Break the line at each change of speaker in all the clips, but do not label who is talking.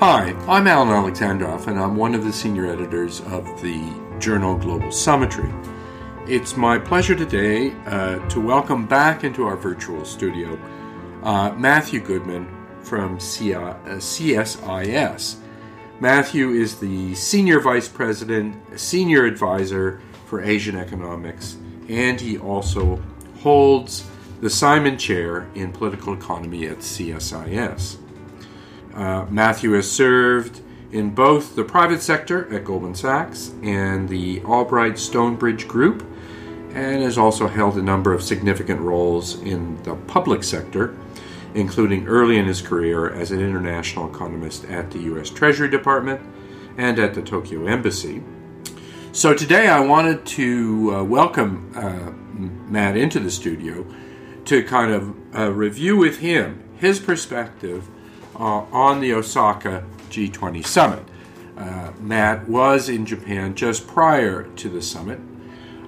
Hi, I'm Alan Alexandroff, and I'm one of the senior editors of the journal Global Summitry. It's my pleasure today uh, to welcome back into our virtual studio uh, Matthew Goodman from C- uh, CSIS. Matthew is the Senior Vice President, Senior Advisor for Asian Economics, and he also holds the Simon Chair in Political Economy at CSIS. Uh, Matthew has served in both the private sector at Goldman Sachs and the Albright Stonebridge Group, and has also held a number of significant roles in the public sector, including early in his career as an international economist at the U.S. Treasury Department and at the Tokyo Embassy. So today I wanted to uh, welcome uh, Matt into the studio to kind of uh, review with him his perspective on the Osaka G20 summit. Uh, Matt was in Japan just prior to the summit.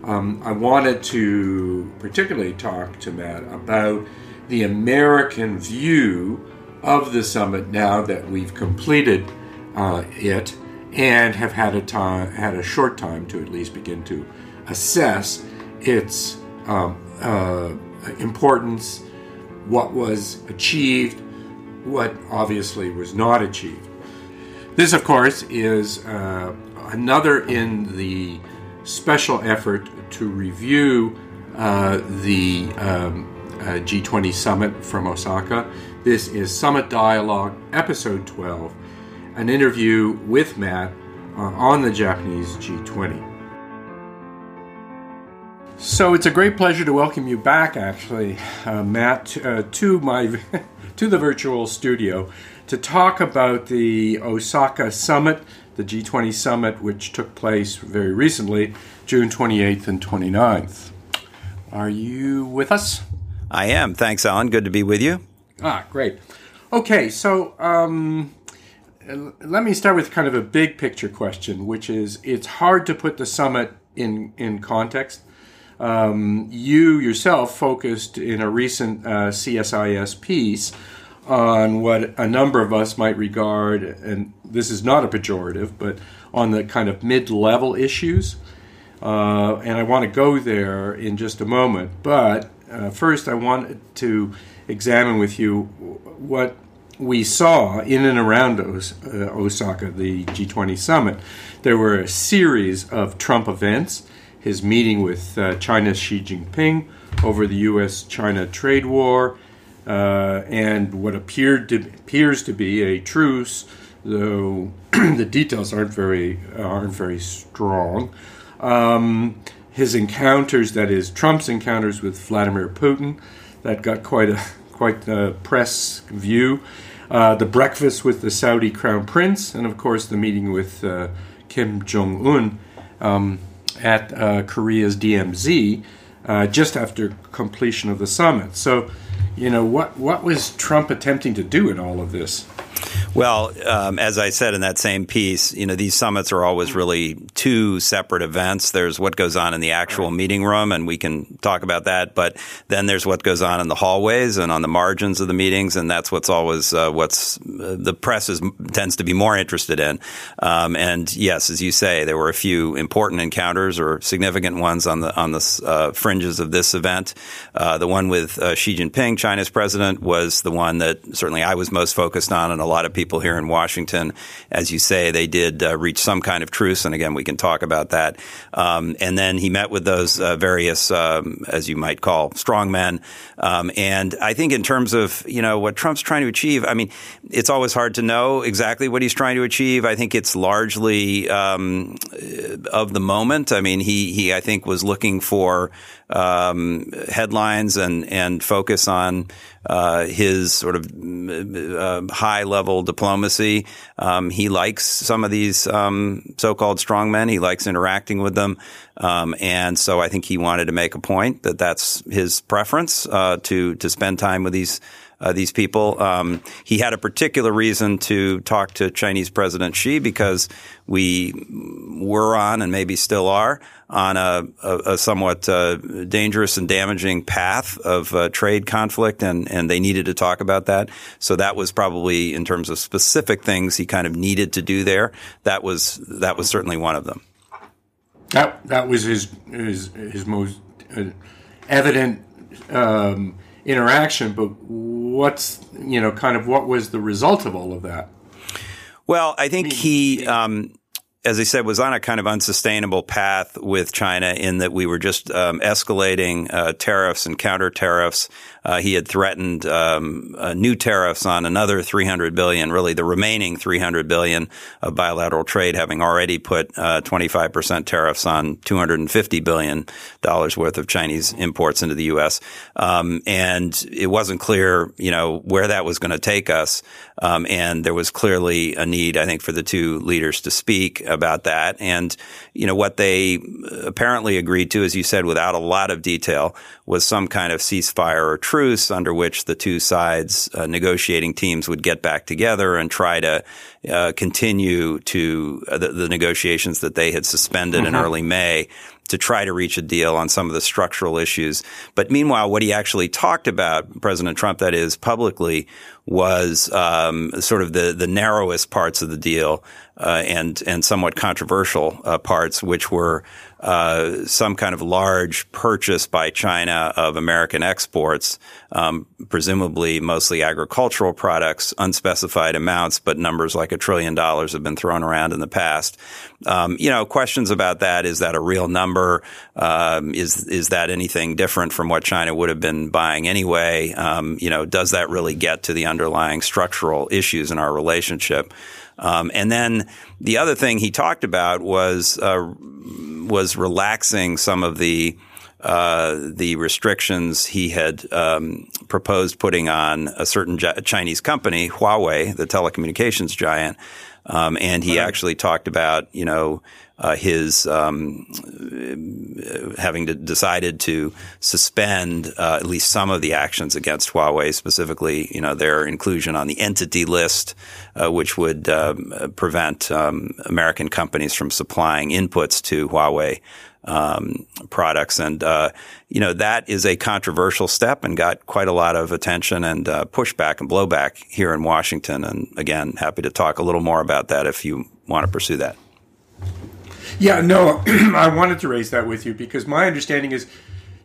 Um, I wanted to particularly talk to Matt about the American view of the summit now that we've completed uh, it and have had a time, had a short time to at least begin to assess its um, uh, importance, what was achieved, what obviously was not achieved. This, of course, is uh, another in the special effort to review uh, the um, uh, G20 summit from Osaka. This is Summit Dialogue, Episode 12, an interview with Matt uh, on the Japanese G20. So it's a great pleasure to welcome you back, actually, uh, Matt, uh, to my to the virtual studio to talk about the Osaka summit, the G20 summit, which took place very recently, June 28th and 29th. Are you with us?
I am. Thanks, Alan. Good to be with you.
Ah, great. Okay, so um, let me start with kind of a big picture question, which is it's hard to put the summit in in context um, you yourself focused in a recent uh, CSIS piece on what a number of us might regard, and this is not a pejorative, but on the kind of mid level issues. Uh, and I want to go there in just a moment. But uh, first, I want to examine with you what we saw in and around Os- uh, Osaka, the G20 summit. There were a series of Trump events his meeting with uh, China's Xi Jinping over the U.S. China trade war uh, and what appeared to, appears to be a truce, though the details aren't very, aren't very strong. Um, his encounters, that is, Trump's encounters with Vladimir Putin, that got quite a quite a press view. Uh, the breakfast with the Saudi crown prince, and of course the meeting with uh, Kim Jong Un. Um, at uh, Korea's DMZ uh, just after completion of the summit. So, you know, what what was Trump attempting to do in all of this?
Well, um, as I said in that same piece, you know, these summits are always really two separate events. There's what goes on in the actual meeting room, and we can talk about that. But then there's what goes on in the hallways and on the margins of the meetings, and that's what's always uh, what's uh, the press is, tends to be more interested in. Um, and yes, as you say, there were a few important encounters or significant ones on the on the uh, fringes of this event. Uh, the one with uh, Xi Jinping, China's president, was the one that certainly I was most focused on, and a lot of people here in Washington. As you say, they did uh, reach some kind of truce, and again, we can talk about that. Um, and then he met with those uh, various, um, as you might call, strongmen. Um, and I think in terms of you know what Trump's trying to achieve, I mean, it's always hard to know exactly what he's trying to achieve. I think it's largely um, of the moment. I mean, he he I think was looking for um, headlines and and focus on uh, his sort of uh, high level diplomacy. Um, he likes some of these um, so called strongmen. He likes interacting with them, um, and so I think he wanted to make a point that that's his preference uh, to to spend time with these uh, these people. Um, he had a particular reason to talk to Chinese President Xi because we were on and maybe still are on a, a, a somewhat uh, dangerous and damaging path of uh, trade conflict, and, and they needed to talk about that. So that was probably, in terms of specific things he kind of needed to do there, that was that was certainly one of them.
That that was his his his most uh, evident um, interaction. But what's you know kind of what was the result of all of that?
Well, I think he. Um, as I said, was on a kind of unsustainable path with China in that we were just um, escalating uh, tariffs and counter tariffs. Uh, he had threatened um, uh, new tariffs on another 300 billion, really the remaining 300 billion of bilateral trade, having already put 25% uh, tariffs on 250 billion dollars worth of Chinese imports into the U.S. Um, and it wasn't clear, you know, where that was going to take us. Um, and there was clearly a need, I think, for the two leaders to speak about that. And, you know, what they apparently agreed to, as you said, without a lot of detail, was some kind of ceasefire or truce under which the two sides uh, negotiating teams would get back together and try to uh, continue to uh, the, the, negotiations that they had suspended mm-hmm. in early May to try to reach a deal on some of the structural issues. But meanwhile, what he actually talked about, President Trump, that is publicly, was um, sort of the the narrowest parts of the deal uh, and and somewhat controversial uh, parts, which were uh, some kind of large purchase by China of American exports, um, presumably mostly agricultural products, unspecified amounts, but numbers like a trillion dollars have been thrown around in the past. Um, you know, questions about that: is that a real number? Um, is is that anything different from what China would have been buying anyway? Um, you know, does that really get to the underlying structural issues in our relationship? Um, and then the other thing he talked about was uh, was relaxing some of the uh, the restrictions he had um, proposed putting on a certain Chinese company, Huawei, the telecommunications giant. Um, and he right. actually talked about, you know, uh, his um, having to, decided to suspend uh, at least some of the actions against Huawei, specifically, you know, their inclusion on the entity list, uh, which would um, prevent um, American companies from supplying inputs to Huawei. Um, products. And, uh, you know, that is a controversial step and got quite a lot of attention and uh, pushback and blowback here in Washington. And again, happy to talk a little more about that if you want to pursue that.
Yeah, no, I wanted to raise that with you because my understanding is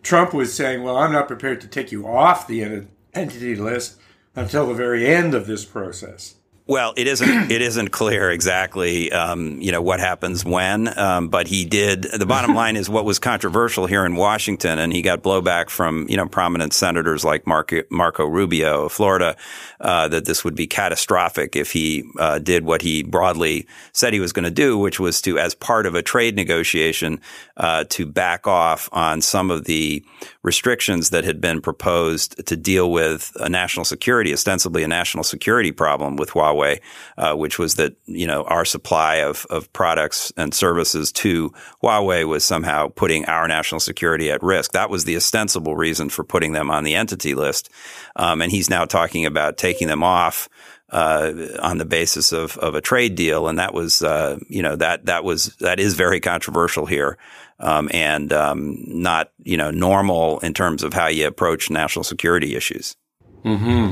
Trump was saying, well, I'm not prepared to take you off the entity list until the very end of this process.
Well, it isn't. It isn't clear exactly, um, you know, what happens when. Um, but he did. The bottom line is what was controversial here in Washington, and he got blowback from you know prominent senators like Marco, Marco Rubio of Florida uh, that this would be catastrophic if he uh, did what he broadly said he was going to do, which was to, as part of a trade negotiation, uh, to back off on some of the restrictions that had been proposed to deal with a national security, ostensibly a national security problem with Huawei uh, which was that you know our supply of of products and services to Huawei was somehow putting our national security at risk. That was the ostensible reason for putting them on the entity list, um, and he's now talking about taking them off. Uh, on the basis of, of a trade deal, and that was, uh, you know, that that was that is very controversial here, um, and um, not, you know, normal in terms of how you approach national security issues.
Hmm.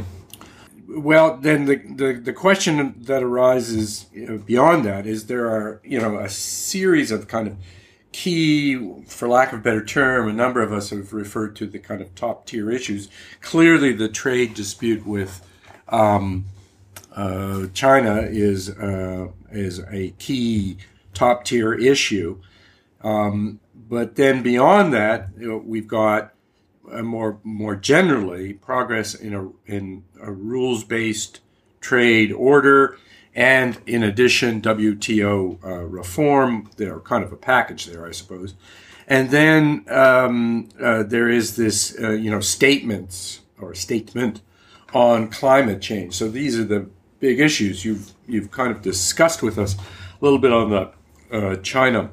Well, then the, the, the question that arises you know, beyond that is there are, you know, a series of kind of key, for lack of a better term, a number of us have referred to the kind of top tier issues. Clearly, the trade dispute with um, uh, China is, uh, is a key top tier issue. Um, but then beyond that, you know, we've got more more generally progress in a in a rules based trade order, and in addition WTO uh, reform. They're kind of a package there, I suppose. And then um, uh, there is this uh, you know statements or statement on climate change. So these are the big issues you've you've kind of discussed with us a little bit on the uh, China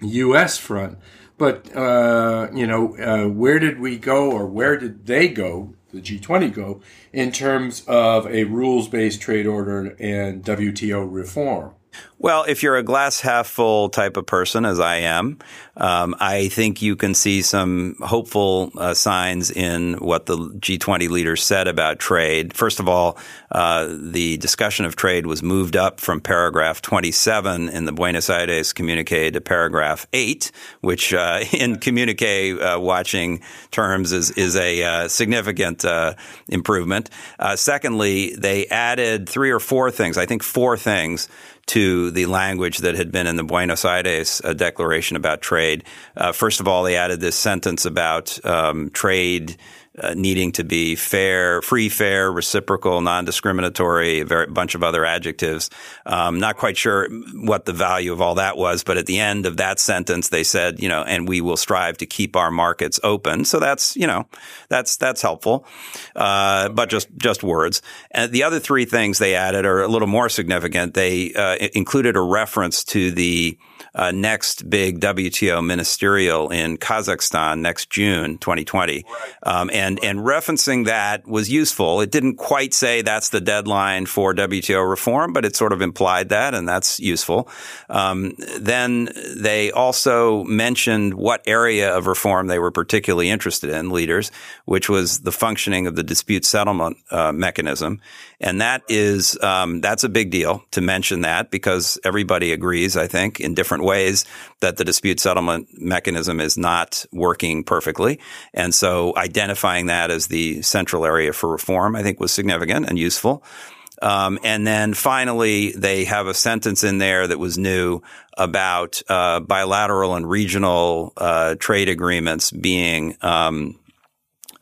U.S. front. But uh, you know, uh, where did we go, or where did they go the G20 go in terms of a rules based trade order and WTO reform?
Well, if you're a glass half full type of person, as I am, um, I think you can see some hopeful uh, signs in what the G20 leaders said about trade. First of all, uh, the discussion of trade was moved up from paragraph 27 in the Buenos Aires communique to paragraph 8, which uh, in communique uh, watching terms is, is a uh, significant uh, improvement. secondly, they added three or four things, I think four things to the language that had been in the Buenos Aires uh, Declaration about trade. Uh, first of all, they added this sentence about um, trade uh, needing to be fair, free, fair, reciprocal, non-discriminatory, a very, bunch of other adjectives. Um, not quite sure what the value of all that was, but at the end of that sentence, they said, you know, and we will strive to keep our markets open. So that's, you know, that's that's helpful, uh, but just just words. And the other three things they added are a little more significant. They uh, included a reference to the uh, next big WTO ministerial in Kazakhstan next June 2020. Um, and, and referencing that was useful. It didn't quite say that's the deadline for WTO reform, but it sort of implied that, and that's useful. Um, then they also mentioned what area of reform they were particularly interested in, leaders, which was the functioning of the dispute settlement uh, mechanism. And that is, um, that's a big deal to mention that because everybody agrees, I think, in different ways that the dispute settlement mechanism is not working perfectly. And so identifying that as the central area for reform, I think was significant and useful. Um, and then finally, they have a sentence in there that was new about uh, bilateral and regional uh, trade agreements being um,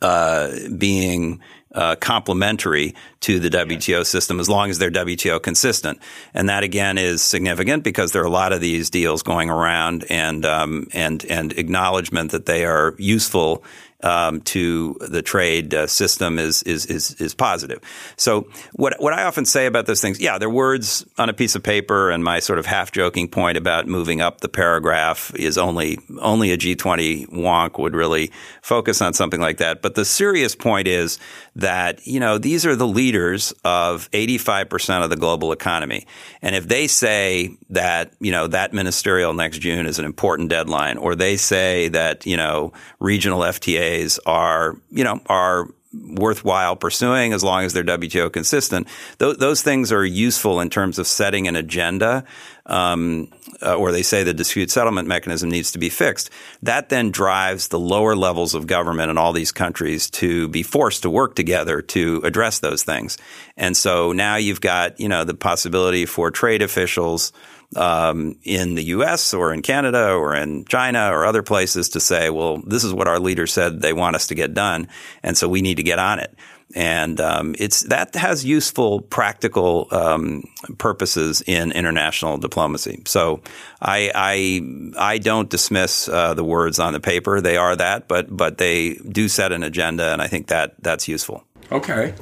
uh, being uh, complementary to the WTO system as long as they're WTO consistent. And that again is significant because there are a lot of these deals going around and um, and and acknowledgement that they are useful um, to the trade uh, system is, is is is positive. So what what I often say about those things, yeah, they're words on a piece of paper, and my sort of half joking point about moving up the paragraph is only only a G20 wonk would really focus on something like that. But the serious point is that you know these are the leaders of 85 percent of the global economy, and if they say that you know that ministerial next June is an important deadline, or they say that you know regional FTA are, you know, are worthwhile pursuing as long as they're WTO consistent. Th- those things are useful in terms of setting an agenda, um, uh, or they say the dispute settlement mechanism needs to be fixed. That then drives the lower levels of government in all these countries to be forced to work together to address those things. And so now you've got, you know, the possibility for trade officials – um, in the U.S. or in Canada or in China or other places to say, well, this is what our leaders said they want us to get done, and so we need to get on it. And um, it's that has useful, practical um, purposes in international diplomacy. So I I, I don't dismiss uh, the words on the paper; they are that, but but they do set an agenda, and I think that that's useful.
Okay,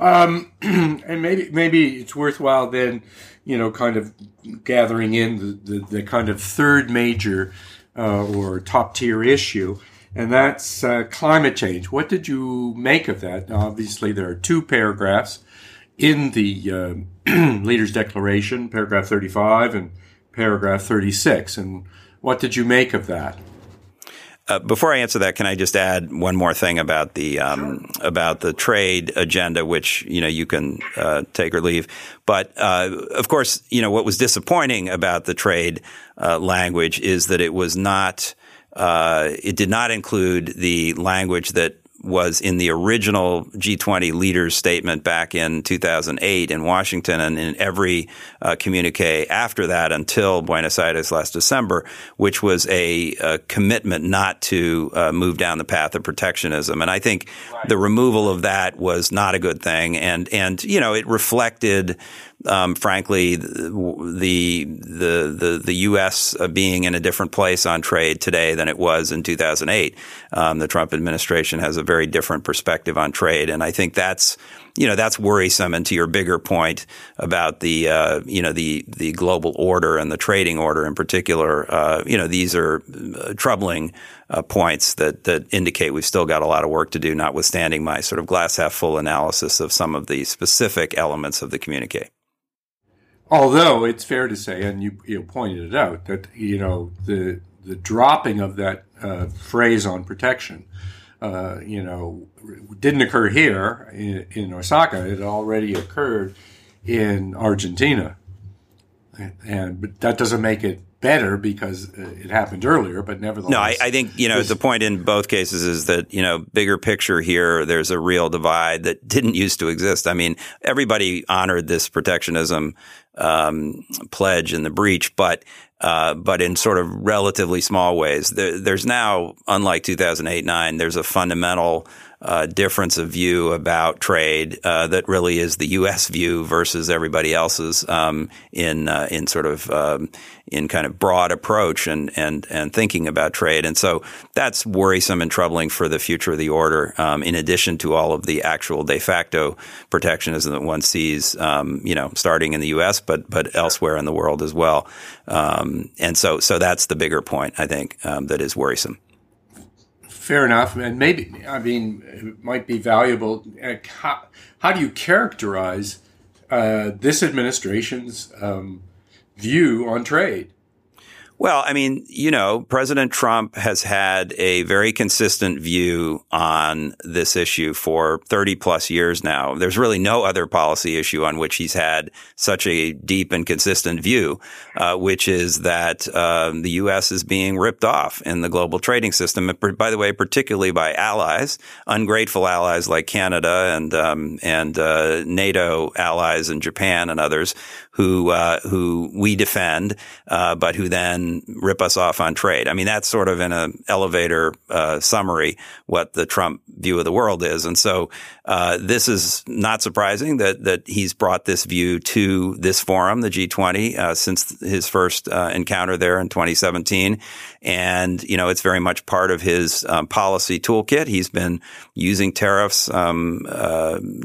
um, and maybe maybe it's worthwhile then you know, kind of gathering in the, the, the kind of third major uh, or top tier issue, and that's uh, climate change. What did you make of that? Obviously, there are two paragraphs in the uh, Leaders' Declaration, paragraph 35 and paragraph 36. And what did you make of that?
Uh, before I answer that, can I just add one more thing about the um, about the trade agenda, which you know you can uh, take or leave. But uh, of course, you know what was disappointing about the trade uh, language is that it was not. Uh, it did not include the language that was in the original G20 leaders statement back in 2008 in Washington and in every uh, communique after that until Buenos Aires last December, which was a, a commitment not to uh, move down the path of protectionism. And I think right. the removal of that was not a good thing. And, and, you know, it reflected um, frankly, the, the, the, the U.S. being in a different place on trade today than it was in 2008. Um, the Trump administration has a very different perspective on trade. And I think that's, you know, that's worrisome. And to your bigger point about the, uh, you know, the, the global order and the trading order in particular, uh, you know, these are uh, troubling uh, points that, that indicate we've still got a lot of work to do, notwithstanding my sort of glass half full analysis of some of the specific elements of the communique.
Although it's fair to say, and you, you pointed it out, that, you know, the, the dropping of that uh, phrase on protection uh, you know, didn't occur here in, in, Osaka. It already occurred in Argentina, and but that doesn't make it better because it happened earlier. But nevertheless,
no, I, I think you know the point in both cases is that you know bigger picture here. There's a real divide that didn't used to exist. I mean, everybody honored this protectionism um, pledge in the breach, but uh, but in sort of relatively small ways. There, there's now, unlike 2008 9, there's a fundamental uh, difference of view about trade uh, that really is the U.S. view versus everybody else's um, in uh, in sort of um, in kind of broad approach and and and thinking about trade, and so that's worrisome and troubling for the future of the order. Um, in addition to all of the actual de facto protectionism that one sees, um, you know, starting in the U.S. but but elsewhere in the world as well, um, and so so that's the bigger point I think um, that is worrisome.
Fair enough, and maybe I mean it might be valuable. How, how do you characterize uh, this administration's um, view on trade?
Well, I mean, you know, President Trump has had a very consistent view on this issue for 30 plus years now. There's really no other policy issue on which he's had such a deep and consistent view, uh, which is that um, the U.S. is being ripped off in the global trading system. By the way, particularly by allies, ungrateful allies like Canada and um, and uh, NATO allies and Japan and others who uh, who we defend, uh, but who then rip us off on trade. I mean, that's sort of in an elevator uh, summary what the Trump view of the world is, and so uh, this is not surprising that that he's brought this view to this forum, the G20, uh, since his first uh, encounter there in 2017, and you know it's very much part of his um, policy toolkit. He's been using tariffs um,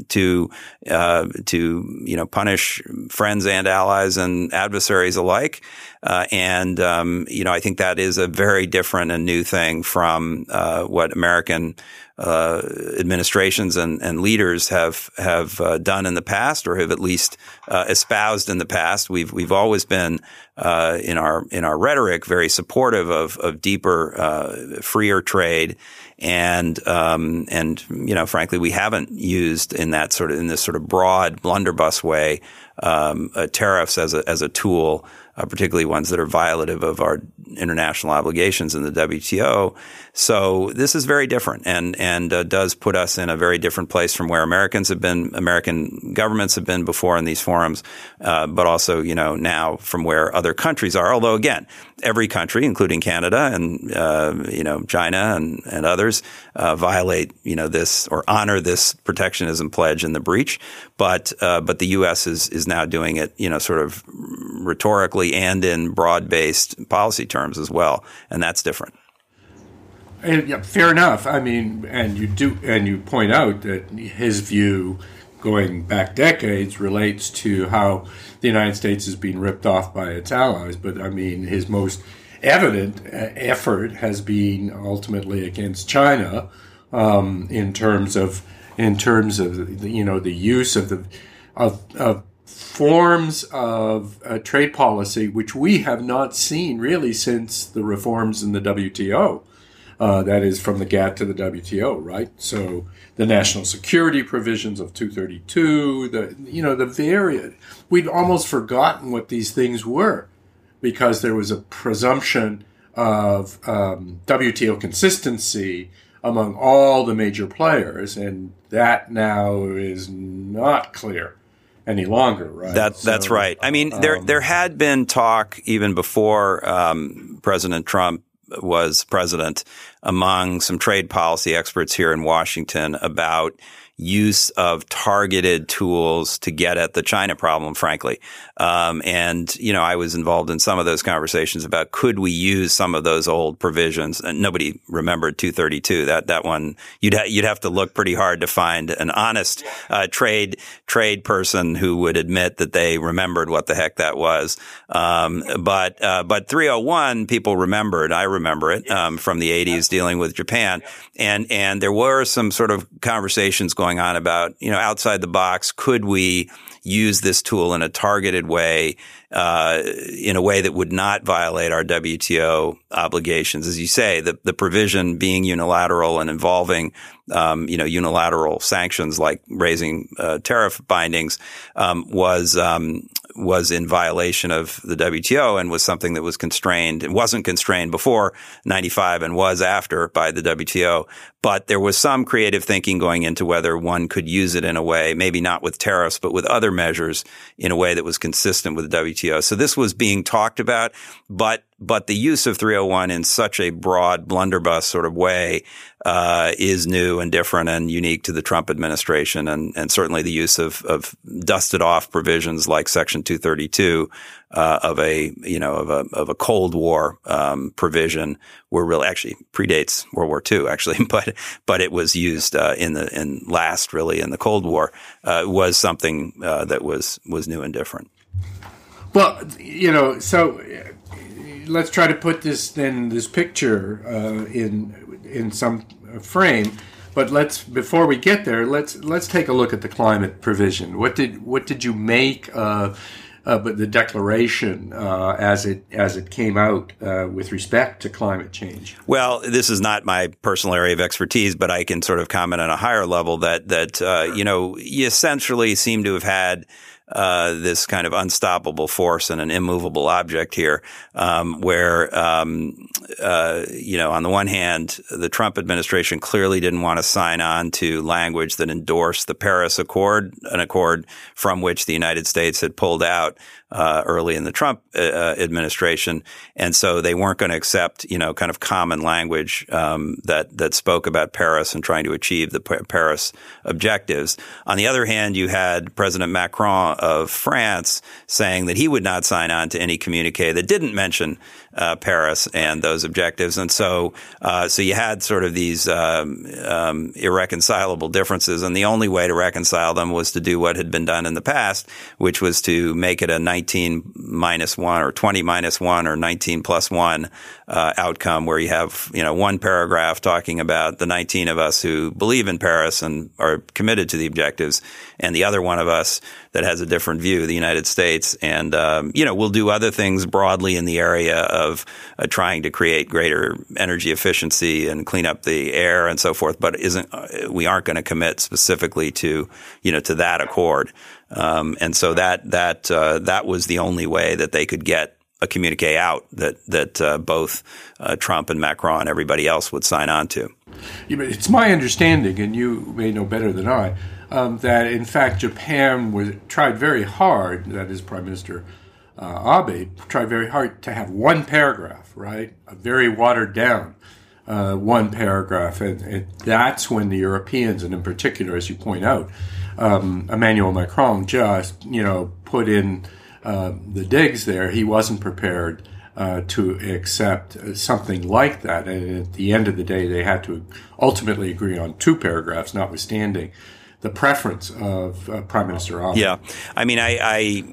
to to you know punish friends and and allies and adversaries alike. Uh, and um, you know, I think that is a very different and new thing from uh, what American uh, administrations and, and, leaders have have uh, done in the past, or have at least uh, espoused in the past. We've we've always been uh, in our in our rhetoric very supportive of of deeper, freer trade and um, and you know, frankly, we haven't used in that sort of in this sort of broad blunderbuss way um, uh, tariffs as a as a tool, uh, particularly ones that are violative of our international obligations in the WTO. So this is very different, and and uh, does put us in a very different place from where Americans have been, American governments have been before in these forums, uh, but also you know now from where other countries are. Although again, every country, including Canada and uh, you know China and and others, uh, violate you know this or honor this protectionism pledge in the breach. But uh, but the U.S. is is now doing it you know sort of rhetorically and in broad based policy terms as well, and that's different.
And, yeah, fair enough. I mean, and you do, and you point out that his view, going back decades, relates to how the United States is being ripped off by its allies. But I mean, his most evident uh, effort has been ultimately against China um, in terms of in terms of you know the use of the of, of forms of uh, trade policy which we have not seen really since the reforms in the WTO. Uh, that is from the GATT to the WTO, right? So the national security provisions of 232, the you know the various we'd almost forgotten what these things were because there was a presumption of um, WTO consistency among all the major players, and that now is not clear any longer, right?
That, so, that's right. I mean, there um, there had been talk even before um, President Trump was president among some trade policy experts here in Washington about use of targeted tools to get at the China problem, frankly. Um, and, you know, I was involved in some of those conversations about could we use some of those old provisions? And nobody remembered 232. That, that one, you'd, ha- you'd have to look pretty hard to find an honest, uh, trade, trade person who would admit that they remembered what the heck that was. Um, but, uh, but 301, people remembered. I remember it, um, from the 80s dealing with Japan. And, and there were some sort of conversations going going on about, you know, outside the box, could we use this tool in a targeted way, uh, in a way that would not violate our WTO obligations? As you say, the, the provision being unilateral and involving, um, you know, unilateral sanctions like raising uh, tariff bindings um, was um, was in violation of the WTO and was something that was constrained. It wasn't constrained before 95 and was after by the WTO. But there was some creative thinking going into whether one could use it in a way, maybe not with tariffs, but with other measures in a way that was consistent with the WTO. So this was being talked about, but but the use of 301 in such a broad blunderbuss sort of way uh, is new and different and unique to the Trump administration, and, and certainly the use of, of dusted off provisions like Section 232 uh, of a you know of a of a Cold War um, provision were really actually predates World War II actually, but but it was used uh, in the in last really in the Cold War uh, was something uh, that was was new and different.
Well, you know, so let's try to put this then this picture uh, in in some frame. But let's before we get there, let's let's take a look at the climate provision. What did what did you make? of uh, but the declaration uh, as it as it came out uh, with respect to climate change.
Well, this is not my personal area of expertise, but I can sort of comment on a higher level that that uh, you know you essentially seem to have had uh, this kind of unstoppable force and an immovable object here, um, where um, uh, you know, on the one hand, the Trump administration clearly didn't want to sign on to language that endorsed the Paris Accord, an accord from which the United States had pulled out uh, early in the Trump uh, uh, administration, and so they weren't going to accept, you know, kind of common language um, that that spoke about Paris and trying to achieve the Paris objectives. On the other hand, you had President Macron of France saying that he would not sign on to any communique that didn't mention uh, Paris and those objectives, and so uh, so you had sort of these um, um, irreconcilable differences, and the only way to reconcile them was to do what had been done in the past, which was to make it a 19 minus one or 20 minus one or 19 plus one uh, outcome where you have, you know, one paragraph talking about the 19 of us who believe in Paris and are committed to the objectives and the other one of us that has a different view, the United States. And, um, you know, we'll do other things broadly in the area of uh, trying to create greater energy efficiency and clean up the air and so forth, but isn't, uh, we aren't going to commit specifically to, you know, to that accord. Um, and so that that uh, that was the only way that they could get a communique out that that uh, both uh, Trump and Macron and everybody else would sign on to.
Yeah, it's my understanding, and you may know better than I, um, that in fact Japan was tried very hard. That is, Prime Minister uh, Abe tried very hard to have one paragraph, right, a very watered down. Uh, one paragraph, and, and that's when the Europeans, and in particular, as you point out, um, Emmanuel Macron just, you know, put in uh, the digs there. He wasn't prepared uh, to accept something like that. And at the end of the day, they had to ultimately agree on two paragraphs, notwithstanding the preference of uh, Prime Minister Abe.
Yeah, I mean, I, I,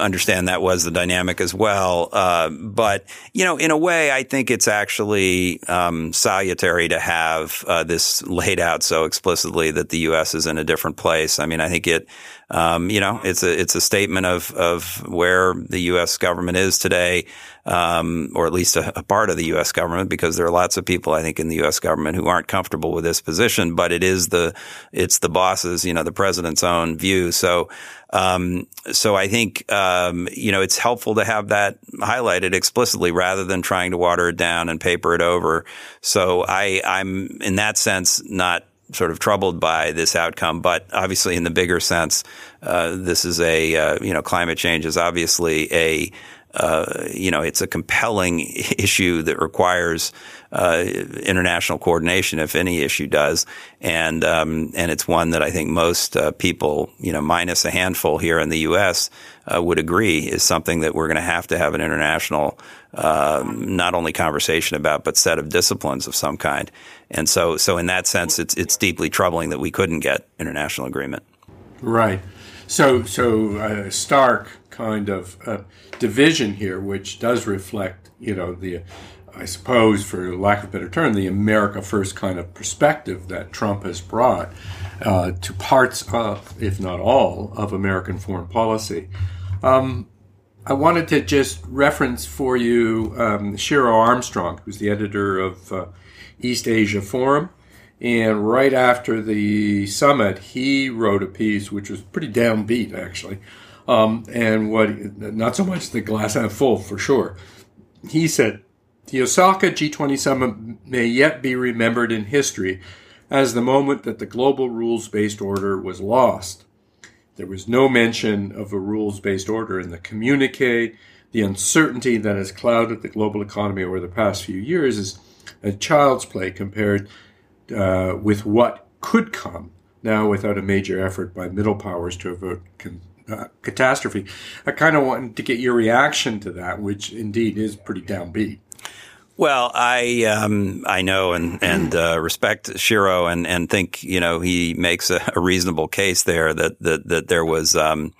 understand that was the dynamic as well, uh, but you know, in a way, I think it's actually um, salutary to have uh, this laid out so explicitly that the U.S. is in a different place. I mean, I think it um, you know, it's a it's a statement of of where the U.S. government is today, um, or at least a, a, part of the U.S. government, because there are lots of people I think in the U.S. government who aren't comfortable with this position. But it is the it's the boss's, you know, the president's own view. So. Um, so I think um, you know it's helpful to have that highlighted explicitly rather than trying to water it down and paper it over. So I, I'm in that sense not sort of troubled by this outcome. But obviously, in the bigger sense, uh, this is a uh, you know climate change is obviously a uh, you know, it's a compelling issue that requires uh, international coordination, if any issue does, and um, and it's one that I think most uh, people, you know, minus a handful here in the U.S., uh, would agree is something that we're going to have to have an international, um, not only conversation about, but set of disciplines of some kind. And so, so in that sense, it's it's deeply troubling that we couldn't get international agreement.
Right. So, so uh, stark kind of uh, division here, which does reflect, you know, the, I suppose, for lack of a better term, the America First kind of perspective that Trump has brought uh, to parts of, if not all, of American foreign policy. Um, I wanted to just reference for you um, Shiro Armstrong, who's the editor of uh, East Asia Forum. And right after the summit, he wrote a piece which was pretty downbeat, actually. Um, and what, not so much the glass half full for sure. He said, the Osaka G20 summit may yet be remembered in history as the moment that the global rules based order was lost. There was no mention of a rules based order in the communique. The uncertainty that has clouded the global economy over the past few years is a child's play compared uh, with what could come now without a major effort by middle powers to avert con- uh, catastrophe. I kind of wanted to get your reaction to that, which indeed is pretty downbeat.
Well, I um, I know and and uh, respect Shiro and and think you know he makes a, a reasonable case there that that that there was um,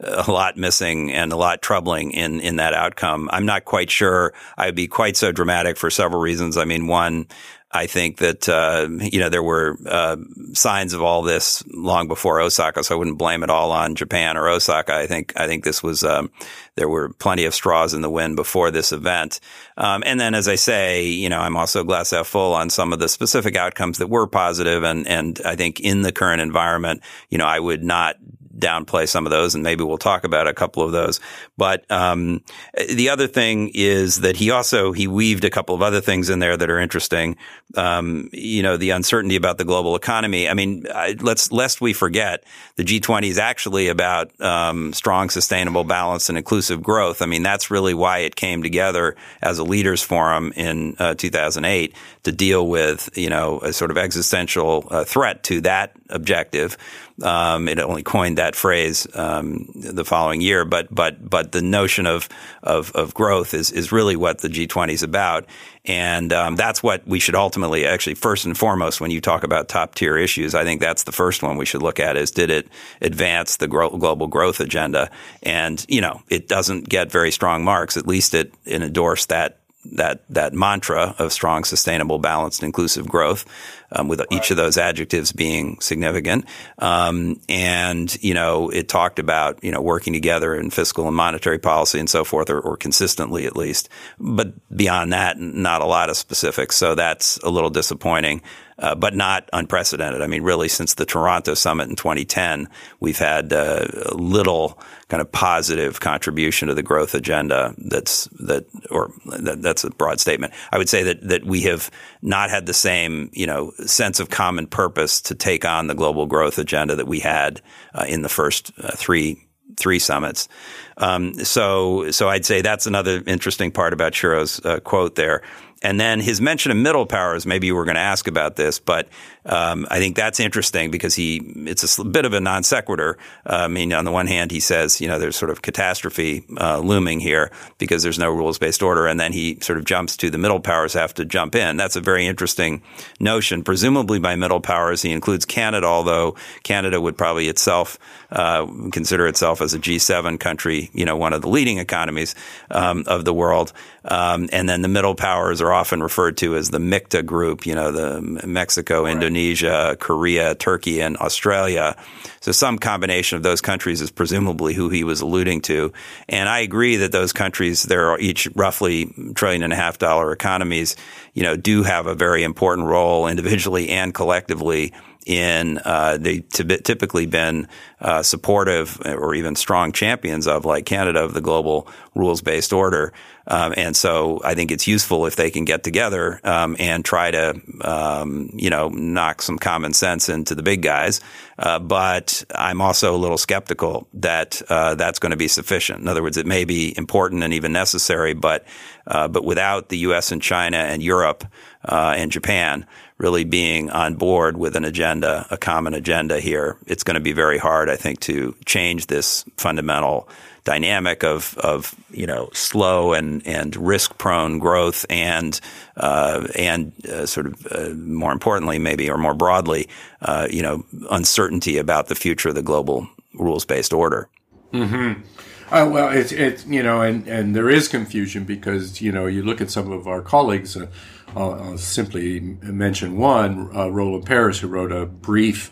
a lot missing and a lot troubling in in that outcome. I'm not quite sure I'd be quite so dramatic for several reasons. I mean, one, I think that uh, you know there were uh, signs of all this long before Osaka, so I wouldn't blame it all on Japan or Osaka. I think I think this was um, there were plenty of straws in the wind before this event, um, and then as I say, you know I'm also glass half full on some of the specific outcomes that were positive, and and I think in the current environment, you know I would not downplay some of those, and maybe we'll talk about a couple of those. But um, the other thing is that he also he weaved a couple of other things in there that are interesting. Um, you know, the uncertainty about the global economy. I mean, I, let's lest we forget the G20 is actually about um, strong, sustainable, balanced, and inclusive growth. I mean, that's really why it came together as a leaders forum in uh, 2008 to deal with you know a sort of existential uh, threat to that objective. Um, it only coined that phrase um, the following year, but but but the notion of of, of growth is is really what the G20 is about, and um, that's what we should ultimately actually first and foremost when you talk about top tier issues. I think that's the first one we should look at is did it advance the gro- global growth agenda? And you know it doesn't get very strong marks. At least it, it endorsed that that that mantra of strong, sustainable, balanced, inclusive growth, um, with right. each of those adjectives being significant. Um, and you know, it talked about you know working together in fiscal and monetary policy and so forth, or, or consistently at least. But beyond that, not a lot of specifics. So that's a little disappointing uh, but not unprecedented. I mean, really, since the Toronto summit in 2010, we've had uh, little kind of positive contribution to the growth agenda. That's that, or that, that's a broad statement. I would say that that we have not had the same, you know, sense of common purpose to take on the global growth agenda that we had uh, in the first uh, three three summits. Um, so, so I'd say that's another interesting part about Shiro's uh, quote there. And then his mention of middle powers, maybe you were going to ask about this, but um, I think that's interesting because he it's a bit of a non sequitur. Uh, I mean, on the one hand, he says you know there's sort of catastrophe uh, looming here because there's no rules based order, and then he sort of jumps to the middle powers have to jump in. That's a very interesting notion. Presumably, by middle powers, he includes Canada, although Canada would probably itself uh, consider itself as a G7 country, you know, one of the leading economies um, of the world. Um, and then the middle powers are often referred to as the MIKTA group, you know, the Mexico, right. Indonesia, Korea, Turkey, and Australia. So some combination of those countries is presumably who he was alluding to. And I agree that those countries, they're each roughly trillion and a half dollar economies, you know, do have a very important role individually and collectively in uh, they typically been uh, supportive or even strong champions of, like Canada, of the global rules based order. Um, and so I think it's useful if they can get together um, and try to, um, you know, knock some common sense into the big guys. Uh, but I'm also a little skeptical that uh, that's going to be sufficient. In other words, it may be important and even necessary, but uh, but without the U.S. and China and Europe uh, and Japan really being on board with an agenda, a common agenda here, it's going to be very hard, I think, to change this fundamental dynamic of of you know slow and and risk prone growth and uh, and uh, sort of uh, more importantly maybe or more broadly uh, you know uncertainty about the future of the global rules based order.
Mm-hmm. Uh, well, it's it's you know, and and there is confusion because you know you look at some of our colleagues. Uh, I'll simply mention one, Roland Paris, who wrote a brief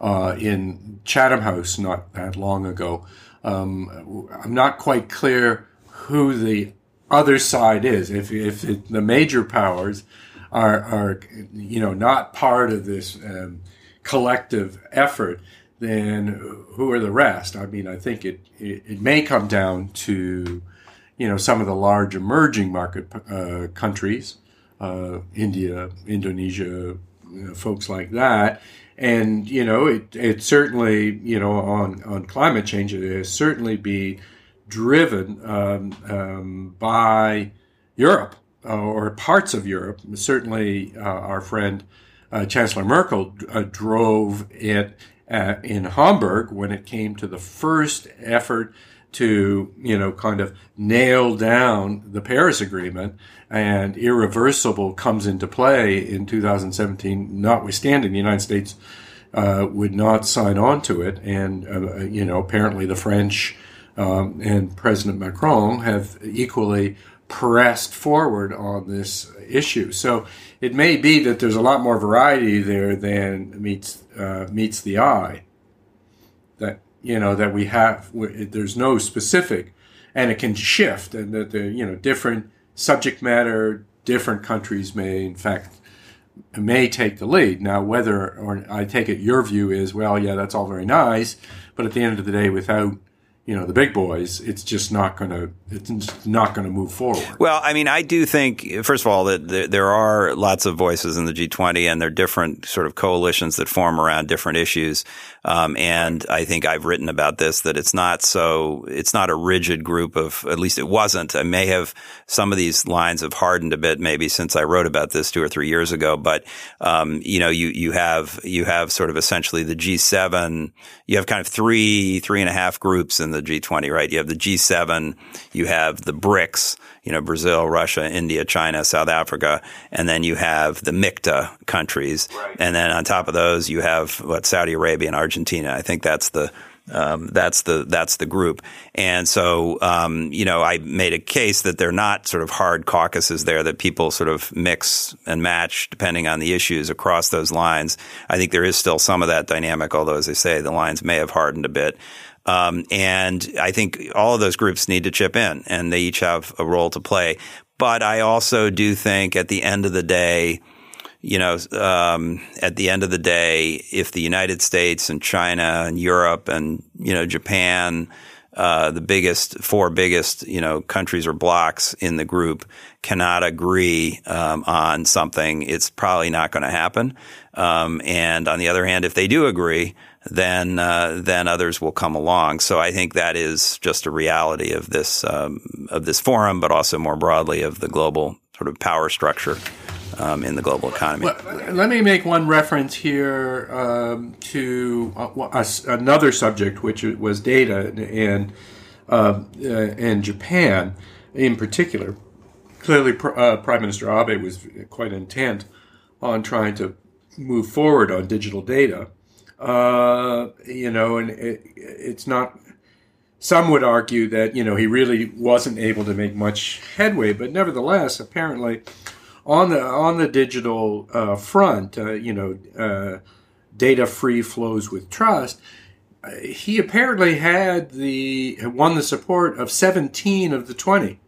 in Chatham House not that long ago um, I'm not quite clear who the other side is. If, if it, the major powers are, are, you know, not part of this um, collective effort, then who are the rest? I mean, I think it, it, it may come down to, you know, some of the large emerging market uh, countries, uh, India, Indonesia, you know, folks like that, and you know it it certainly you know on on climate change it has certainly be driven um, um, by Europe uh, or parts of Europe. Certainly, uh, our friend uh, Chancellor Merkel uh, drove it uh, in Hamburg when it came to the first effort to you know kind of nail down the Paris Agreement and irreversible comes into play in 2017, notwithstanding the United States uh, would not sign on to it, and uh, you know apparently the French um, and President Macron have equally pressed forward on this issue. So it may be that there's a lot more variety there than meets uh, meets the eye. That you know that we have there's no specific, and it can shift, and that the you know different subject matter, different countries may, in fact, may take the lead. Now, whether or I take it your view is, well, yeah, that's all very nice, but at the end of the day, without you know the big boys, it's just not going to it's not going to move forward.
Well, I mean, I do think first of all that there are lots of voices in the G20, and there are different sort of coalitions that form around different issues. Um, and I think I've written about this that it's not so it's not a rigid group of at least it wasn't. I may have some of these lines have hardened a bit maybe since I wrote about this two or three years ago, but um, you know you you have you have sort of essentially the G7. You have kind of three three and a half groups in the G20, right? You have the G7, you have the BRICS, you know, Brazil, Russia, India, China, South Africa, and then you have the MIKTA countries. Right. And then on top of those, you have what Saudi Arabia and Argentina. I think that's the um, that's the that's the group, and so um, you know I made a case that they're not sort of hard caucuses there that people sort of mix and match depending on the issues across those lines. I think there is still some of that dynamic, although as I say, the lines may have hardened a bit. Um, and I think all of those groups need to chip in and they each have a role to play. But I also do think at the end of the day, you know, um, at the end of the day, if the United States and China and Europe and, you know, Japan, uh, the biggest, four biggest, you know, countries or blocks in the group cannot agree um, on something, it's probably not going to happen. Um, and on the other hand, if they do agree, then uh, then others will come along. So I think that is just a reality of this um, of this forum, but also more broadly of the global sort of power structure um, in the global economy.
Let me make one reference here um, to uh, another subject, which was data and uh, uh, and Japan in particular. Clearly, uh, Prime Minister Abe was quite intent on trying to move forward on digital data. Uh, you know, and it, it's not. Some would argue that you know he really wasn't able to make much headway, but nevertheless, apparently, on the on the digital uh, front, uh, you know, uh, data free flows with trust. Uh, he apparently had the won the support of 17 of the 20,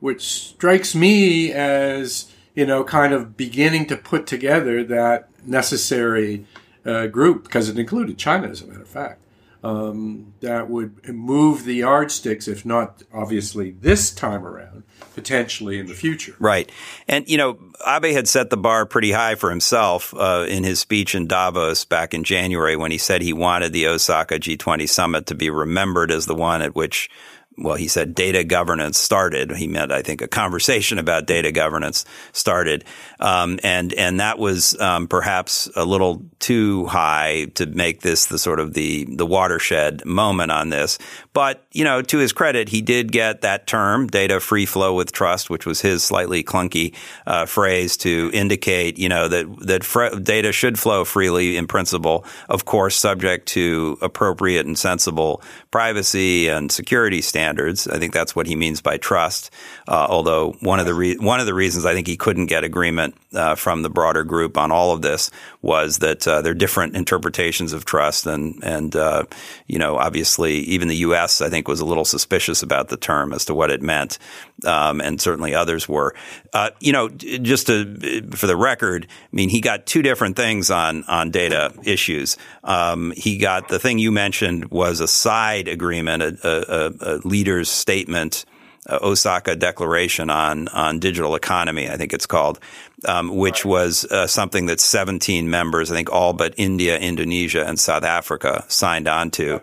which strikes me as you know kind of beginning to put together that necessary uh, group, because it included China, as a matter of fact, um, that would move the yardsticks, if not obviously this time around, potentially in the future.
Right. And, you know, Abe had set the bar pretty high for himself uh, in his speech in Davos back in January when he said he wanted the Osaka G20 summit to be remembered as the one at which well, he said data governance started. He meant, I think, a conversation about data governance started, um, and and that was um, perhaps a little too high to make this the sort of the the watershed moment on this. But you know, to his credit, he did get that term, data free flow with trust, which was his slightly clunky uh, phrase to indicate, you know, that that fr- data should flow freely in principle, of course, subject to appropriate and sensible privacy and security standards. I think that's what he means by trust. Uh, although one of the re- one of the reasons I think he couldn't get agreement uh, from the broader group on all of this was that uh, there are different interpretations of trust, and and uh, you know obviously even the U.S. I think was a little suspicious about the term as to what it meant, um, and certainly others were. Uh, you know, just to, for the record, I mean he got two different things on on data issues. Um, he got the thing you mentioned was a side agreement, a, a, a leader's statement, uh, Osaka Declaration on on digital economy, I think it's called, um, which was uh, something that 17 members, I think all but India, Indonesia, and South Africa signed on to.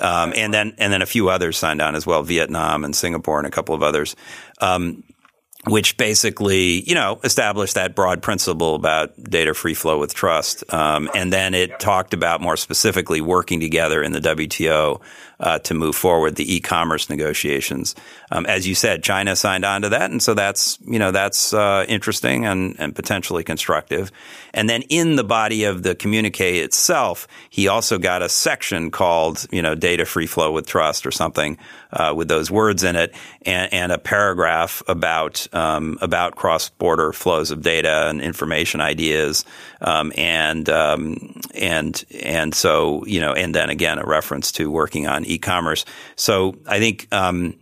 Um, and then and then a few others signed on as well, Vietnam and Singapore and a couple of others. Um, which basically, you know, established that broad principle about data free flow with trust. Um, and then it talked about more specifically working together in the WTO uh, to move forward the e-commerce negotiations. Um, as you said, China signed on to that, and so that's you know that's uh, interesting and, and potentially constructive. And then in the body of the communique itself, he also got a section called you know data free flow with trust or something uh, with those words in it, and, and a paragraph about um, about cross border flows of data and information ideas, um, and um, and and so you know, and then again a reference to working on e-commerce. So I think um,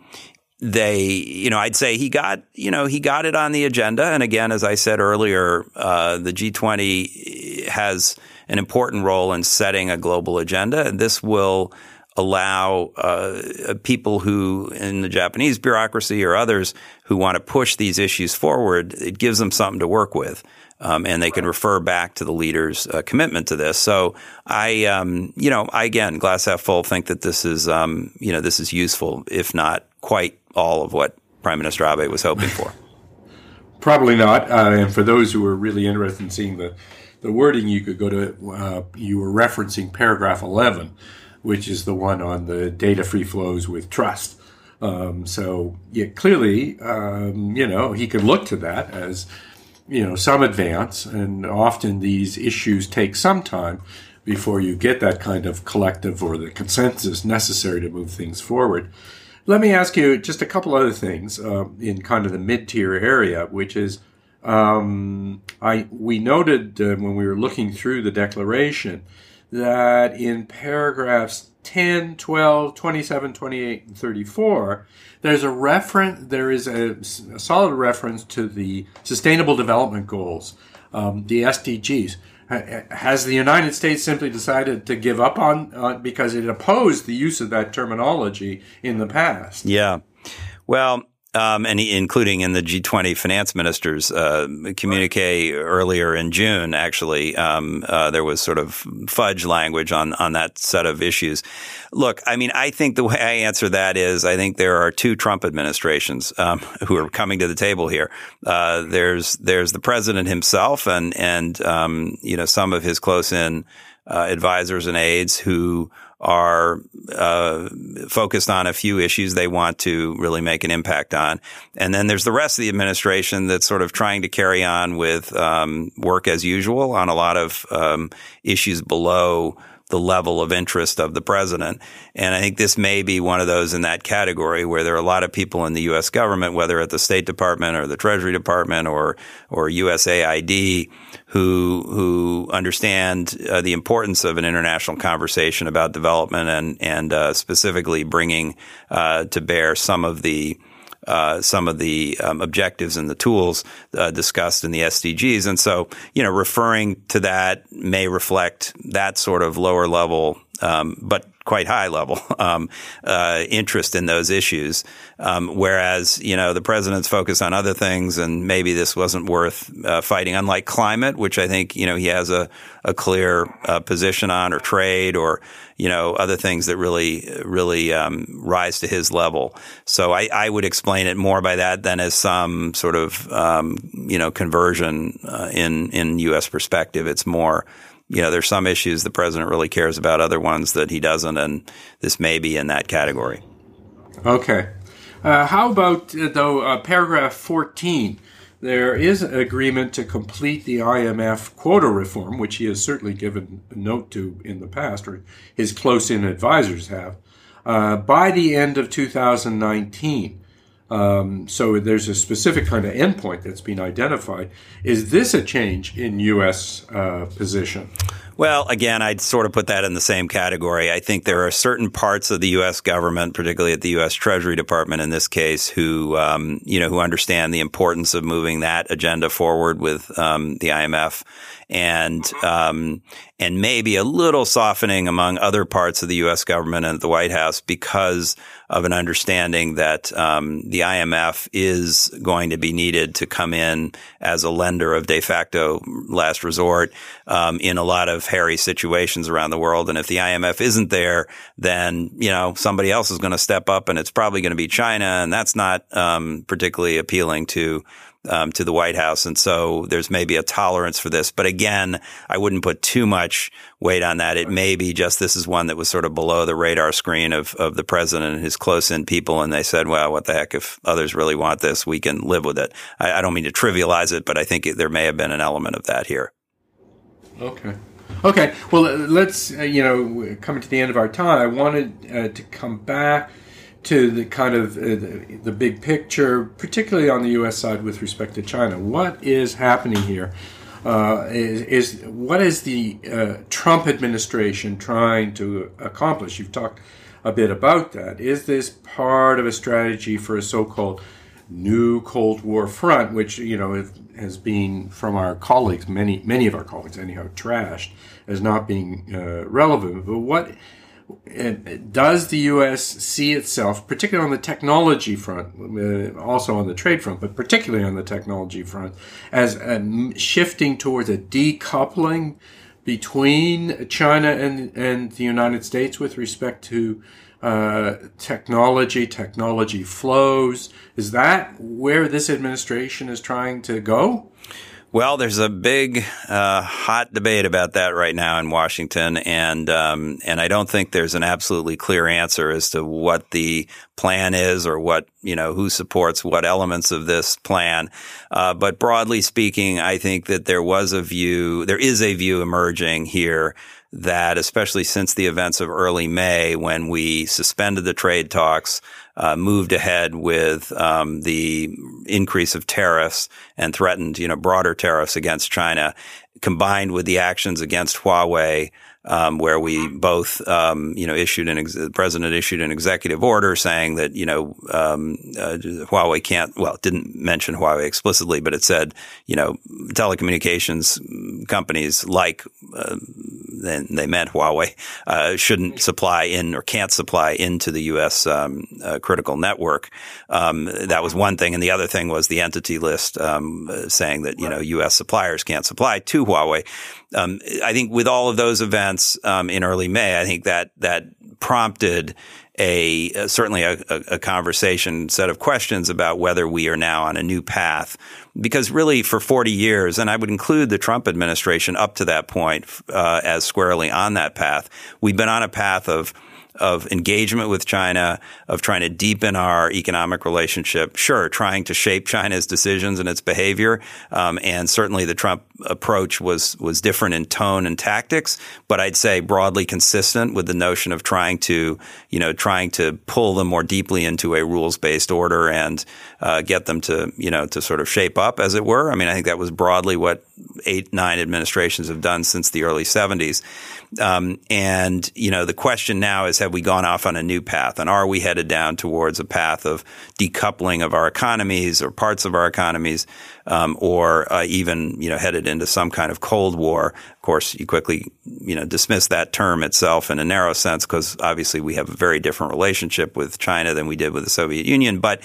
they, you know, I'd say he got, you know, he got it on the agenda. And again, as I said earlier, uh, the G20 has an important role in setting a global agenda, and this will allow uh, people who in the Japanese bureaucracy or others who want to push these issues forward. It gives them something to work with um, and they can refer back to the leader's uh, commitment to this. So I, um, you know, I again, glass half full, think that this is, um, you know, this is useful, if not quite all of what Prime Minister Abe was hoping for.
Probably not. Uh, and for those who are really interested in seeing the the wording, you could go to. Uh, you were referencing paragraph eleven, which is the one on the data free flows with trust. Um, so yeah, clearly, um, you know, he could look to that as you know some advance, and often these issues take some time before you get that kind of collective or the consensus necessary to move things forward. Let me ask you just a couple other things uh, in kind of the mid-tier area, which is um, I we noted uh, when we were looking through the declaration that in paragraphs 10, 12, 27, 28, and 34, there's a reference, there is a, a solid reference to the Sustainable Development Goals, um, the SDGs. Has the United States simply decided to give up on uh, because it opposed the use of that terminology in the past?
Yeah. Well, um, and he, including in the G20 finance ministers uh, communique earlier in June, actually, um, uh, there was sort of fudge language on on that set of issues. Look, I mean, I think the way I answer that is, I think there are two Trump administrations um, who are coming to the table here. Uh, there's there's the president himself, and and um, you know some of his close in uh, advisors and aides who are uh, focused on a few issues they want to really make an impact on. And then there's the rest of the administration that's sort of trying to carry on with um, work as usual on a lot of um, issues below the level of interest of the president. And I think this may be one of those in that category where there are a lot of people in the U.S. government, whether at the State Department or the Treasury Department or or USAID, who who understand uh, the importance of an international conversation about development and and uh, specifically bringing uh, to bear some of the uh, some of the um, objectives and the tools uh, discussed in the SDGs. And so, you know, referring to that may reflect that sort of lower level, um, but quite high level um, uh, interest in those issues. Um, whereas, you know, the president's focus on other things, and maybe this wasn't worth uh, fighting. Unlike climate, which I think you know he has a a clear uh, position on, or trade, or you know other things that really really um, rise to his level. So I, I, would explain it more by that than as some sort of um, you know conversion uh, in in U.S. perspective. It's more you know, there's some issues the president really cares about, other ones that he doesn't, and this may be in that category.
Okay. Uh, how about, uh, though, uh, paragraph 14? There is an agreement to complete the IMF quota reform, which he has certainly given note to in the past, or his close in advisors have, uh, by the end of 2019. Um, so there's a specific kind of endpoint that's been identified. Is this a change in U.S. Uh, position?
Well, again, I'd sort of put that in the same category. I think there are certain parts of the U.S. government, particularly at the U.S. Treasury Department in this case, who um, you know who understand the importance of moving that agenda forward with um, the IMF and um, and maybe a little softening among other parts of the U.S. government and the White House because of an understanding that um, the IMF is going to be needed to come in as a lender of de facto last resort um, in a lot of hairy situations around the world. And if the IMF isn't there, then you know somebody else is going to step up, and it's probably going to be China, and that's not um, particularly appealing to um, to the White House. And so there's maybe a tolerance for this. But again, I wouldn't put too much weight on that. It may be just this is one that was sort of below the radar screen of, of the president and his close in people. And they said, well, what the heck? If others really want this, we can live with it. I, I don't mean to trivialize it, but I think it, there may have been an element of that here.
Okay. Okay. Well, let's, uh, you know, coming to the end of our time, I wanted uh, to come back to the kind of uh, the, the, big picture, particularly on the U.S. side with respect to China. What is happening here? Uh, is, is, what is the uh, Trump administration trying to accomplish? You've talked a bit about that. Is this part of a strategy for a so-called new Cold War front, which you know has been from our colleagues, many many of our colleagues anyhow, trashed as not being uh, relevant? But what does the U.S. see itself, particularly on the technology front, uh, also on the trade front, but particularly on the technology front, as shifting towards a decoupling between China and, and the United States with respect to uh, technology, technology flows? Is that where this administration is trying to go?
Well, there's a big, uh, hot debate about that right now in Washington, and um, and I don't think there's an absolutely clear answer as to what the plan is or what you know who supports what elements of this plan. Uh, but broadly speaking, I think that there was a view, there is a view emerging here that, especially since the events of early May, when we suspended the trade talks, uh, moved ahead with um, the increase of tariffs and threatened, you know, broader tariffs against China, combined with the actions against Huawei um, where we both, um, you know, issued an ex- the president issued an executive order saying that you know um, uh, Huawei can't. Well, it didn't mention Huawei explicitly, but it said you know telecommunications companies like uh, then they meant Huawei uh, shouldn't supply in or can't supply into the U.S. Um, uh, critical network. Um, that was one thing, and the other thing was the entity list um, saying that you know U.S. suppliers can't supply to Huawei um, I think with all of those events um, in early May, I think that that prompted a uh, certainly a, a, a, conversation set of questions about whether we are now on a new path. Because really, for 40 years, and I would include the Trump administration up to that point uh, as squarely on that path, we've been on a path of of engagement with China, of trying to deepen our economic relationship. Sure, trying to shape China's decisions and its behavior, um, and certainly the Trump approach was was different in tone and tactics, but I'd say broadly consistent with the notion of trying to, you know, trying to pull them more deeply into a rules based order and uh, get them to, you know, to sort of shape up, as it were. I mean, I think that was broadly what eight, nine administrations have done since the early 70s. Um, and, you know, the question now is have we gone off on a new path? And are we headed down towards a path of decoupling of our economies or parts of our economies, um, or uh, even you know headed into some kind of cold war? Of course, you quickly you know dismiss that term itself in a narrow sense because obviously we have a very different relationship with China than we did with the Soviet Union. But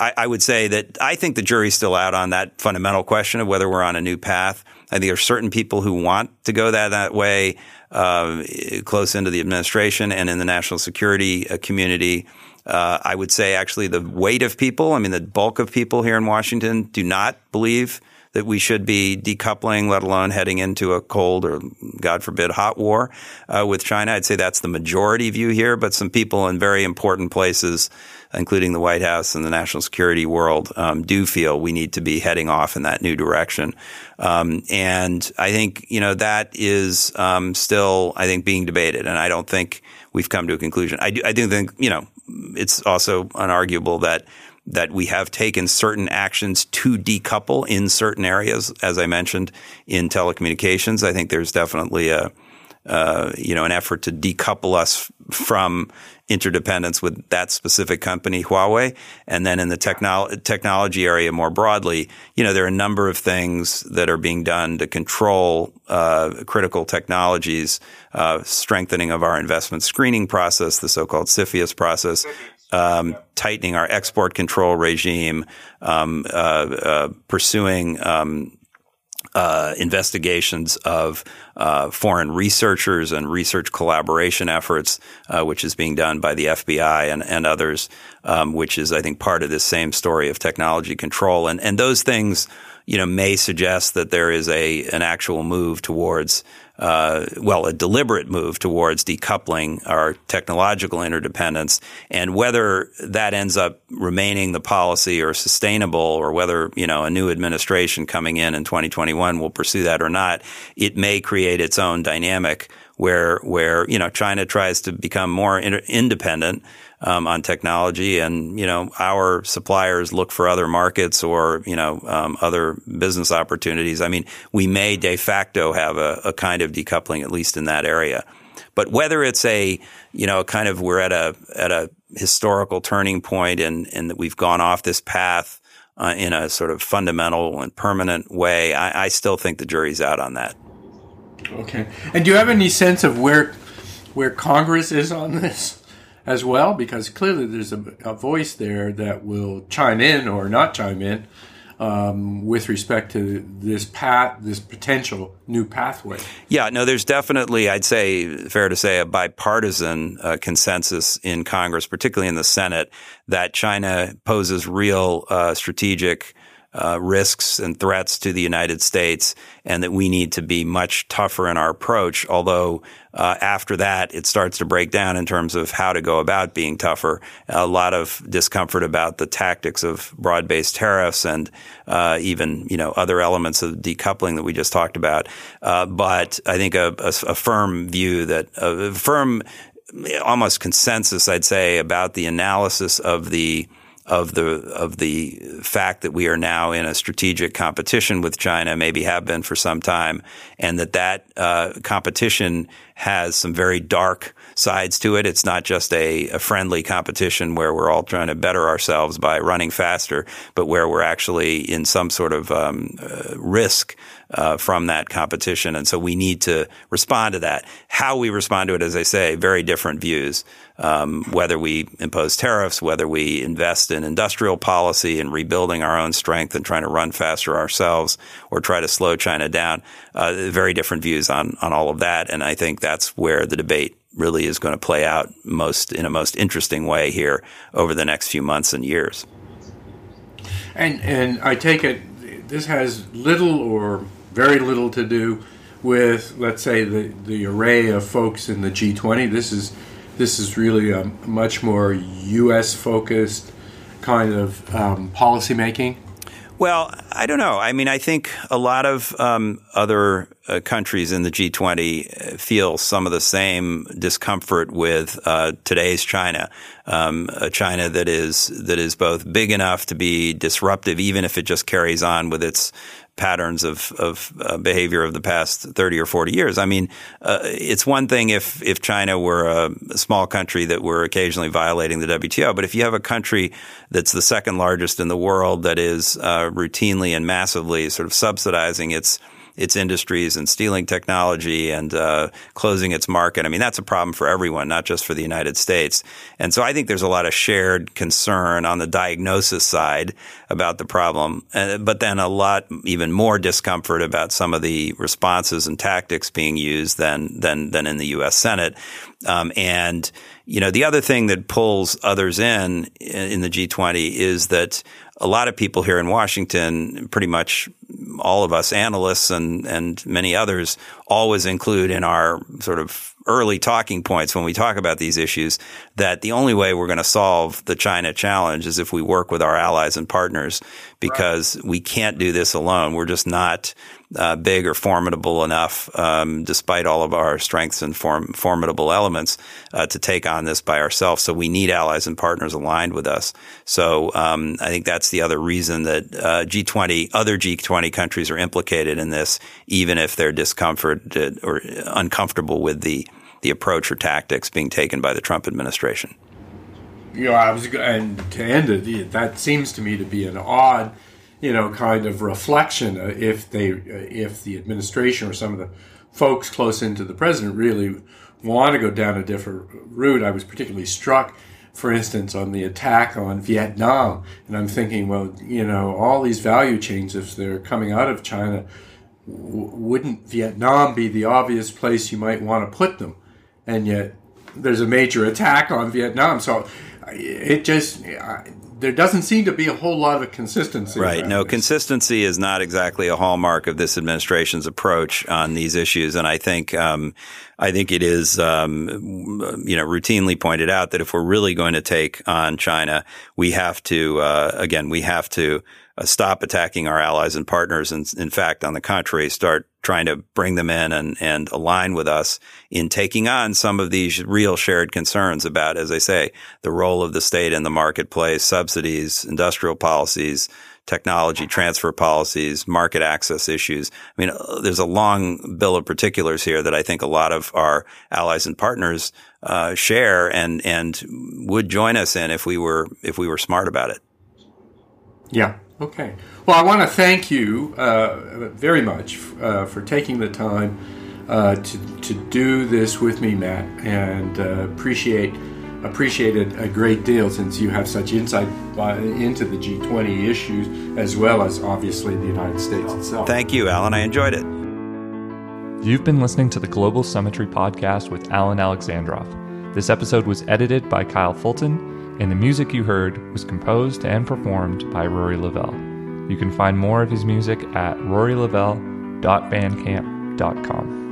I, I would say that I think the jury's still out on that fundamental question of whether we're on a new path. I think there are certain people who want to go that that way uh, close into the administration and in the national security uh, community. Uh, I would say actually the weight of people, I mean, the bulk of people here in Washington do not believe that we should be decoupling, let alone heading into a cold or, God forbid, hot war uh, with China. I'd say that's the majority view here, but some people in very important places, including the White House and the national security world, um, do feel we need to be heading off in that new direction. Um, and I think, you know, that is um, still, I think, being debated. And I don't think we've come to a conclusion. I do, I do think, you know, it's also unarguable that that we have taken certain actions to decouple in certain areas, as I mentioned in telecommunications. I think there's definitely a uh, you know an effort to decouple us from interdependence with that specific company, Huawei. And then in the technolo- technology area more broadly, you know, there are a number of things that are being done to control uh, critical technologies, uh, strengthening of our investment screening process, the so-called CFIUS process, um, tightening our export control regime, um, uh, uh, pursuing um, uh, investigations of uh, foreign researchers and research collaboration efforts, uh, which is being done by the FBI and, and others, um, which is, I think, part of this same story of technology control. And, and those things, you know, may suggest that there is a an actual move towards uh, well, a deliberate move towards decoupling our technological interdependence, and whether that ends up remaining the policy or sustainable, or whether you know a new administration coming in in 2021 will pursue that or not, it may create its own dynamic where where you know China tries to become more independent um, on technology, and you know our suppliers look for other markets or you know um, other business opportunities. I mean, we may de facto have a, a kind of decoupling, at least in that area. But whether it's a you know kind of we're at a at a historical turning point, and and that we've gone off this path. Uh, in a sort of fundamental and permanent way, I, I still think the jury's out on that.
Okay. And do you have any sense of where where Congress is on this? As well, because clearly there's a, a voice there that will chime in or not chime in um, with respect to this path, this potential new pathway.
Yeah, no, there's definitely, I'd say, fair to say, a bipartisan uh, consensus in Congress, particularly in the Senate, that China poses real uh, strategic uh, risks and threats to the United States, and that we need to be much tougher in our approach. Although uh, after that, it starts to break down in terms of how to go about being tougher. A lot of discomfort about the tactics of broad-based tariffs and uh, even you know other elements of decoupling that we just talked about. Uh, but I think a, a, a firm view that a firm almost consensus, I'd say, about the analysis of the of the of the fact that we are now in a strategic competition with China, maybe have been for some time, and that that uh, competition has some very dark sides to it. It's not just a, a, friendly competition where we're all trying to better ourselves by running faster, but where we're actually in some sort of um, uh, risk uh, from that competition. And so we need to respond to that. How we respond to it, as I say, very different views. Um, whether we impose tariffs, whether we invest in industrial policy and rebuilding our own strength and trying to run faster ourselves, or try to slow China down, uh, very different views on on all of that. And I think that's where the debate really is going to play out most in a most interesting way here over the next few months and years.
And and I take it this has little or very little to do with, let's say, the, the array of folks in the G20. This is this is really a much more U.S. focused kind of um, policy making.
Well, I don't know. I mean, I think a lot of um, other uh, countries in the G20 uh, feel some of the same discomfort with uh, today's China, um, a China that is that is both big enough to be disruptive, even if it just carries on with its patterns of, of uh, behavior of the past 30 or 40 years. I mean, uh, it's one thing if, if China were a, small country that were occasionally violating the WTO, but if you have a country that's the second largest in the world that is uh, routinely and massively sort of subsidizing its its industries and stealing technology and uh, closing its market. I mean, that's a problem for everyone, not just for the United States. And so I think there's a lot of shared concern on the diagnosis side about the problem, uh, but then a lot even more discomfort about some of the responses and tactics being used than than than in the U.S. Senate. Um, and you know, the other thing that pulls others in in the G20 is that a lot of people here in Washington, pretty much all of us analysts and, and many others always include in our sort of early talking points when we talk about these issues that the only way we're going to solve the China challenge is if we work with our allies and partners because right. we can't do this alone. We're just not uh, big or formidable enough, um, despite all of our strengths and form, formidable elements, uh, to take on this by ourselves. So we need allies and partners aligned with us. So um, I think that's the other reason that uh, G20, other G20 countries are implicated in this, even if they're discomforted or uncomfortable with the the approach or tactics being taken by the Trump administration.
You know, I was, and to end it, that seems to me to be an odd, you know, kind of reflection. Uh, if they, uh, if the administration or some of the folks close into the president really want to go down a different route, I was particularly struck, for instance, on the attack on Vietnam, and I'm thinking, well, you know, all these value chains, if they're coming out of China, wouldn't Vietnam be the obvious place you might want to put them? and yet there's a major attack on Vietnam. So it just there doesn't seem to be a whole lot of consistency.
Right. No, this. consistency is not exactly a hallmark of this administration's approach on these issues, and I think um, I think it is um, you know routinely pointed out that if we're really going to take on China, we have to uh, again we have to stop attacking our allies and partners, and in fact, on the contrary, start trying to bring them in and, and align with us in taking on some of these real shared concerns about, as I say, the role of the state in the marketplace, subsidies, industrial policies, technology transfer policies, market access issues. I mean, uh, there's a long bill of particulars here that I think a lot of our allies and partners uh, share and and would join us in if we were if we were smart about it.
Yeah. Okay. Well, I want to thank you uh, very much uh, for taking the time uh, to, to do this with me, Matt, and uh, appreciate appreciate it a great deal since you have such insight into the G20 issues as well as obviously the United States itself.
Thank you, Alan. I enjoyed it.
You've been listening to the Global Summitry podcast with Alan Alexandroff. This episode was edited by Kyle Fulton and the music you heard was composed and performed by Rory Lavelle. You can find more of his music at rorylavelle.bandcamp.com.